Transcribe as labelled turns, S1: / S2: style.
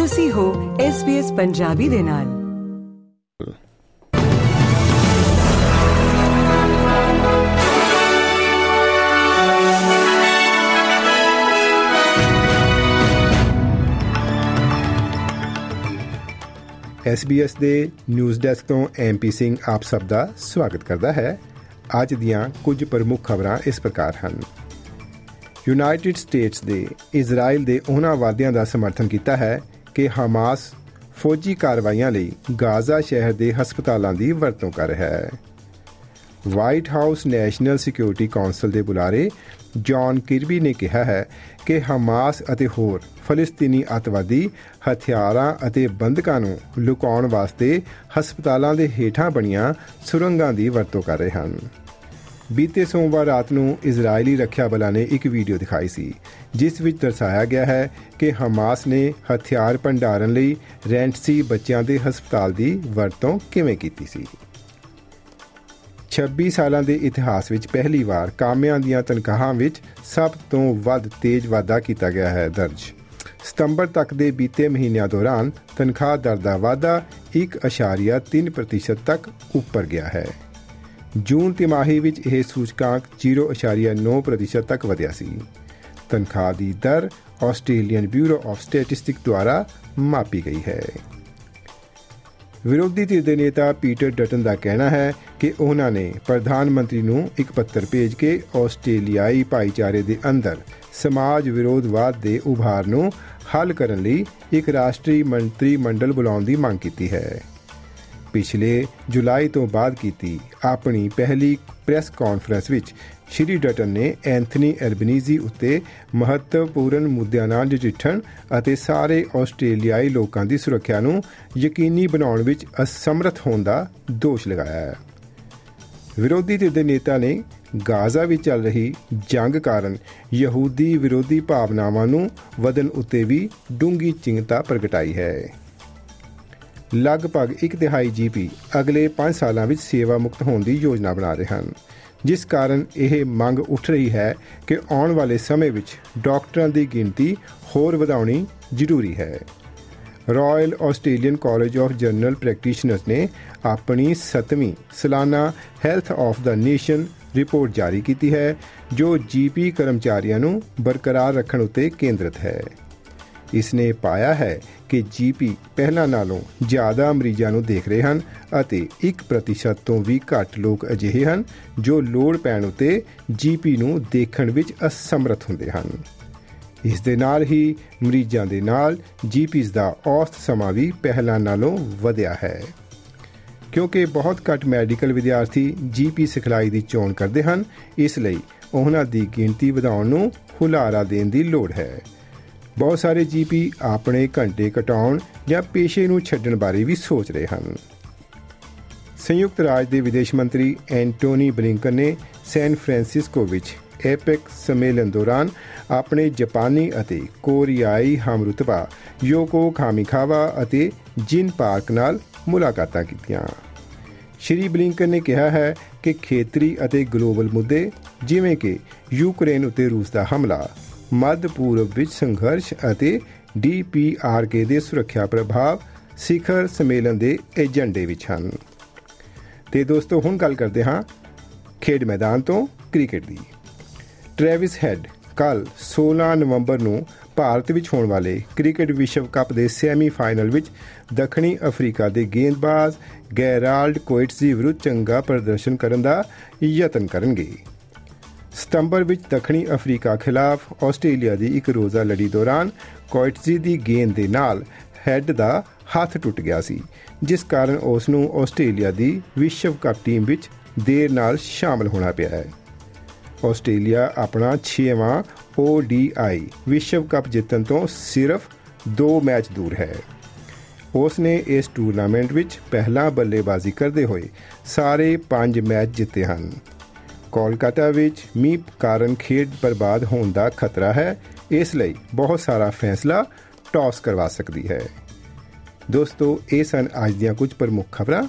S1: ਤੁਸੀਂ ਹੋ SBS ਪੰਜਾਬੀ ਦੇ ਨਾਲ।
S2: SBS ਦੇ ਨਿਊਜ਼ ਡੈਸਕ ਤੋਂ ਐਮਪੀ ਸਿੰਘ ਆਪ ਸਭ ਦਾ ਸਵਾਗਤ ਕਰਦਾ ਹੈ। ਅੱਜ ਦੀਆਂ ਕੁਝ ਪ੍ਰਮੁੱਖ ਖਬਰਾਂ ਇਸ ਪ੍ਰਕਾਰ ਹਨ। ਯੂਨਾਈਟਿਡ ਸਟੇਟਸ ਦੇ ਇਜ਼ਰਾਈਲ ਦੇ ਉਹਨਾਂ ਵਾਅਦਿਆਂ ਦਾ ਸਮਰਥਨ ਕੀਤਾ ਹੈ ਕਿ ਹਮਾਸ ਫੌਜੀ ਕਾਰਵਾਈਆਂ ਲਈ ਗਾਜ਼ਾ ਸ਼ਹਿਰ ਦੇ ਹਸਪਤਾਲਾਂ ਦੀ ਵਰਤੋਂ ਕਰ ਰਿਹਾ ਹੈ। White House National Security Council ਦੇ ਬੁਲਾਰੇ ਜੌਨ ਕਿਰਬੀ ਨੇ ਕਿਹਾ ਹੈ ਕਿ ਹਮਾਸ ਅਤੇ ਹੋਰ ਫਲਸਤੀਨੀ ਅਤਵਾਦੀ ਹਥਿਆਰਾਂ ਅਤੇ ਬੰਦਕਾਂ ਨੂੰ ਲੁਕਾਉਣ ਵਾਸਤੇ ਹਸਪਤਾਲਾਂ ਦੇ ਹੇਠਾਂ ਬਣੀਆਂ ਸੁਰੰਗਾਂ ਦੀ ਵਰਤੋਂ ਕਰ ਰਹੇ ਹਨ। ਬੀਤੇ ਸੋਮਵਾਰ ਰਾਤ ਨੂੰ ਇਜ਼ਰਾਈਲੀ ਰੱਖਿਆ ਬਲਾਂ ਨੇ ਇੱਕ ਵੀਡੀਓ ਦਿਖਾਈ ਸੀ, ਜਿਸ ਵਿੱਚ ਦਰਸਾਇਆ ਗਿਆ ਹੈ ਕਿ ਹਮਾਸ ਨੇ ਹਥਿਆਰ ਭੰਡਾਰਨ ਲਈ ਰੈਂਟਸੀ ਬੱਚਿਆਂ ਦੇ ਹਸਪਤਾਲ ਦੀ ਵਰਤੋਂ ਕਿਵੇਂ ਕੀਤੀ ਸੀ। 26 ਸਾਲਾਂ ਦੇ ਇਤਿਹਾਸ ਵਿੱਚ ਪਹਿਲੀ ਵਾਰ ਕਾਮਿਆਂ ਦੀਆਂ ਤਨਖਾਹਾਂ ਵਿੱਚ ਸਭ ਤੋਂ ਵੱਧ ਤੇਜ਼ ਵਾਧਾ ਕੀਤਾ ਗਿਆ ਹੈ ਦਰਜ। ਸਤੰਬਰ ਤੱਕ ਦੇ ਬੀਤੇ ਮਹੀਨਿਆਂ ਦੌਰਾਨ ਤਨਖਾਹ ਦਰ ਦਾ ਵਾਧਾ 1.3% ਤੱਕ ਉੱਪਰ ਗਿਆ ਹੈ। ਜੂਨ ਤਿਮਾਹੀ ਵਿੱਚ ਇਹ ਸੂਚਕਾਂਕ 0.9% ਤੱਕ ਵਧਿਆ ਸੀ। ਤਨਖਾਹ ਦੀ ਦਰ ਆਸਟ੍ਰੇਲੀਅਨ ਬਿਊਰੋ ਆਫ ਸਟੈਟਿਸਟਿਕ ਦੁਆਰਾ ਮਾਪੀ ਗਈ ਹੈ। ਵਿਰੋਧੀ ਧਿਰ ਦੇ ਨੇਤਾ ਪੀਟਰ ਡਟਨ ਦਾ ਕਹਿਣਾ ਹੈ ਕਿ ਉਹਨਾਂ ਨੇ ਪ੍ਰਧਾਨ ਮੰਤਰੀ ਨੂੰ ਇੱਕ ਪੱਤਰ ਭੇਜ ਕੇ ਆਸਟ੍ਰੇਲੀਆਈ ਭਾਈਚਾਰੇ ਦੇ ਅੰਦਰ ਸਮਾਜ ਵਿਰੋਧਵਾਦ ਦੇ ਉਭਾਰ ਨੂੰ ਹੱਲ ਕਰਨ ਲਈ ਇੱਕ ਰਾਸ਼ਟਰੀ ਮੰਤਰੀ ਮੰਡਲ ਬੁਲਾਉਣ ਦੀ ਮੰਗ ਕੀਤੀ ਹੈ। ਪਿਛਲੇ ਜੁਲਾਈ ਤੋਂ ਬਾਅਦ ਕੀਤੀ ਆਪਣੀ ਪਹਿਲੀ ਪ੍ਰੈਸ ਕਾਨਫਰੰਸ ਵਿੱਚ ਸ਼੍ਰੀ ਡਟਨ ਨੇ ਐਂਥਨੀ ਐਲਬਨੀਜ਼ੀ ਉੱਤੇ ਮਹੱਤਵਪੂਰਨ ਮੁੱਦਿਆਂ ਨਾਲ ਨਜਿੱਠਣ ਅਤੇ ਸਾਰੇ ਆਸਟ੍ਰੇਲੀਆਈ ਲੋਕਾਂ ਦੀ ਸੁਰੱਖਿਆ ਨੂੰ ਯਕੀਨੀ ਬਣਾਉਣ ਵਿੱਚ ਅਸਮਰਥ ਹੋਣ ਦਾ ਦੋਸ਼ ਲਗਾਇਆ ਹੈ। ਵਿਰੋਧੀ ਧਿਰ ਦੇ ਨੇਤਾ ਨੇ ਗਾਜ਼ਾ ਵਿੱਚ ਚੱਲ ਰਹੀ ਜੰਗ ਕਾਰਨ ਯਹੂਦੀ ਵਿਰੋਧੀ ਭਾਵਨਾਵਾਂ ਨੂੰ ਵਧਣ ਉੱਤੇ ਵੀ ਡੂੰਗੀ ਚਿੰਤਾ ਪ੍ਰਗਟਾਈ ਹੈ। ਲਗਭਗ ਇੱਕ ਤਿਹਾਈ ਜੀਪੀ ਅਗਲੇ 5 ਸਾਲਾਂ ਵਿੱਚ ਸੇਵਾ ਮੁਕਤ ਹੋਣ ਦੀ ਯੋਜਨਾ ਬਣਾ ਰਹੇ ਹਨ। ਜਿਸ ਕਾਰਨ ਇਹ ਮੰਗ ਉੱਠ ਰਹੀ ਹੈ ਕਿ ਆਉਣ ਵਾਲੇ ਸਮੇਂ ਵਿੱਚ ਡਾਕਟਰਾਂ ਦੀ ਗਿਣਤੀ ਹੋਰ ਵਧਾਉਣੀ ਜ਼ਰੂਰੀ ਹੈ। Royal Australian College of General Practitioners ਨੇ ਆਪਣੀ 7ਵੀਂ ਸਾਲਾਨਾ health of the nation report ਜਾਰੀ ਕੀਤੀ ਹੈ, ਜੋ ਜੀਪੀ ਕਰਮਚਾਰੀਆਂ ਨੂੰ ਬਰਕਰਾਰ ਰੱਖਣ ਉੱਤੇ ਕੇਂਦਰਿਤ ਹੈ। ਇਸ ਨੇ ਪਾਇਆ ਹੈ ਕਿ ਜੀਪੀ ਪਹਿਲਾਂ ਨਾਲੋਂ ਜ਼ਿਆਦਾ ਮਰੀਜ਼ਾਂ ਨੂੰ ਦੇਖ ਰਹੇ ਹਨ ਅਤੇ 1% ਤੋਂ ਵੀ ਘੱਟ ਲੋਕ ਅਜਿਹੇ ਹਨ ਜੋ ਲੋੜ ਪੈਣ ਉਤੇ ਜੀਪੀ ਨੂੰ ਦੇਖਣ ਵਿੱਚ ਅਸਮਰਥ ਹੁੰਦੇ ਹਨ। ਇਸ ਦੇ ਨਾਲ ਹੀ ਮਰੀਜ਼ਾਂ ਦੇ ਨਾਲ ਜੀਪੀਸ ਦਾ ਔਸਤ ਸਮਾਂ ਵੀ ਪਹਿਲਾਂ ਨਾਲੋਂ ਵਧਿਆ ਹੈ। ਕਿਉਂਕਿ ਬਹੁਤ ਘੱਟ ਮੈਡੀਕਲ ਵਿਦਿਆਰਥੀ ਜੀਪੀ ਸਿਖਲਾਈ ਦੀ ਚੋਣ ਕਰਦੇ ਹਨ, ਇਸ ਲਈ ਉਹਨਾਂ ਦੀ ਗਿਣਤੀ ਵਧਾਉਣ ਨੂੰ ਹੁਲਾਰਾ ਦੇਣ ਦੀ ਲੋੜ ਹੈ। ਬਹੁਤ ਸਾਰੇ ਜੀਪੀ ਆਪਣੇ ਘੰਟੇ ਘਟਾਉਣ ਜਾਂ ਪੇਸ਼ੇ ਨੂੰ ਛੱਡਣ ਬਾਰੇ ਵੀ ਸੋਚ ਰਹੇ ਹਨ। ਸੰਯੁਕਤ ਰਾਜ ਦੇ ਵਿਦੇਸ਼ ਮੰਤਰੀ ਐਂਟੋਨੀ ਬਲਿੰਕਨ ਨੇ ਸੈਨ ਫ੍ਰਾਂਸਿਸਕੋ ਵਿੱਚ ਐਪੈਕ ਸੰਮੇਲਨ ਦੌਰਾਨ ਆਪਣੇ ਜਾਪਾਨੀ ਅਤੇ ਕੋਰੀਆਈ ਹਮਰੁਤਬਾ, ਯੋਕੋ ਖਾਮਿਖਾਵਾ ਅਤੇ ਜਿਨ ਪਾਰਕ ਨਾਲ ਮੁਲਾਕਾਤਾਂ ਕੀਤੀਆਂ। ਸ਼੍ਰੀ ਬਲਿੰਕਨ ਨੇ ਕਿਹਾ ਹੈ ਕਿ ਖੇਤਰੀ ਅਤੇ ਗਲੋਬਲ ਮੁੱਦੇ ਜਿਵੇਂ ਕਿ ਯੂਕਰੇਨ ਉਤੇ ਰੂਸ ਦਾ ਹਮਲਾ ਮੱਧ ਪੂਰਬ ਵਿੱਚ ਸੰਘਰਸ਼ ਅਤੇ ਡੀਪੀਆਰਕੇ ਦੇ ਸੁਰੱਖਿਆ ਪ੍ਰਭਾਵ ਸਿਖਰ ਸੰਮੇਲਨ ਦੇ ਏਜੰਡੇ ਵਿੱਚ ਹਨ। ਤੇ ਦੋਸਤੋ, ਹੁਣ ਗੱਲ ਕਰਦੇ ਹਾਂ ਖੇਡ ਮੈਦਾਨ ਤੋਂ ਕ੍ਰਿਕਟ ਦੀ। ਟ੍ਰੈਵਿਸ ਹੈਡ ਕੱਲ 16 ਨਵੰਬਰ ਨੂੰ ਭਾਰਤ ਵਿੱਚ ਹੋਣ ਵਾਲੇ ਕ੍ਰਿਕਟ ਵਿਸ਼ਵ ਕੱਪ ਦੇ ਸੈਮੀਫਾਈਨਲ ਵਿੱਚ ਦੱਖਣੀ ਅਫਰੀਕਾ ਦੇ ਗੇਂਦਬਾਜ਼ ਗੈਰਾਲਡ ਕੋਇਟਸੀ ਵਿਰੁੱਧ ਚੰਗਾ ਪ੍ਰਦਰਸ਼ਨ ਕਰਨ ਦਾ ਯਤਨ ਕਰਨਗੇ। ਸਤੰਬਰ ਵਿੱਚ ਦੱਖਣੀ ਅਫਰੀਕਾ ਖਿਲਾਫ ਆਸਟ੍ਰੇਲੀਆ ਦੀ ਇੱਕ ਰੋਜ਼ਾ ਲੜੀ ਦੌਰਾਨ ਕੋਇਟਸੀ ਦੀ ਗੇਂਦ ਦੇ ਨਾਲ ਹੈਡ ਦਾ ਹੱਥ ਟੁੱਟ ਗਿਆ ਸੀ, ਜਿਸ ਕਾਰਨ ਉਸ ਨੂੰ ਆਸਟ੍ਰੇਲੀਆ ਦੀ ਵਿਸ਼ਵ ਕੱਪ ਟੀਮ ਵਿੱਚ ਦੇਰ ਨਾਲ ਸ਼ਾਮਲ ਹੋਣਾ ਪਿਆ ਹੈ। ਆਸਟ੍ਰੇਲੀਆ ਆਪਣਾ 6ਵਾਂ ODI ਵਿਸ਼ਵ ਕੱਪ ਜਿੱਤਣ ਤੋਂ ਸਿਰਫ 2 ਮੈਚ ਦੂਰ ਹੈ। ਉਸ ਨੇ ਇਸ ਟੂਰਨਾਮੈਂਟ ਵਿੱਚ ਪਹਿਲਾਂ ਬੱਲੇਬਾਜ਼ੀ ਕਰਦੇ ਹੋਏ ਸਾਰੇ 5 ਮੈਚ ਜਿੱਤੇ ਹਨ। ਕੋਲਕਾਤਾ ਵਿੱਚ ਮੀਂਹ ਕਾਰਨ ਖੇਡ ਬਰਬਾਦ ਹੋਣ ਦਾ ਖਤਰਾ ਹੈ। ਇਸ ਲਈ ਬਹੁਤ ਸਾਰਾ ਫੈਸਲਾ ਟਾਸ ਕਰਵਾ ਸਕਦੀ ਹੈ। ਦੋਸਤੋ, ਇਹ ਸਨ ਅੱਜ ਦੀਆਂ ਕੁਝ ਪ੍ਰਮੁੱਖ ਖਬਰਾਂ।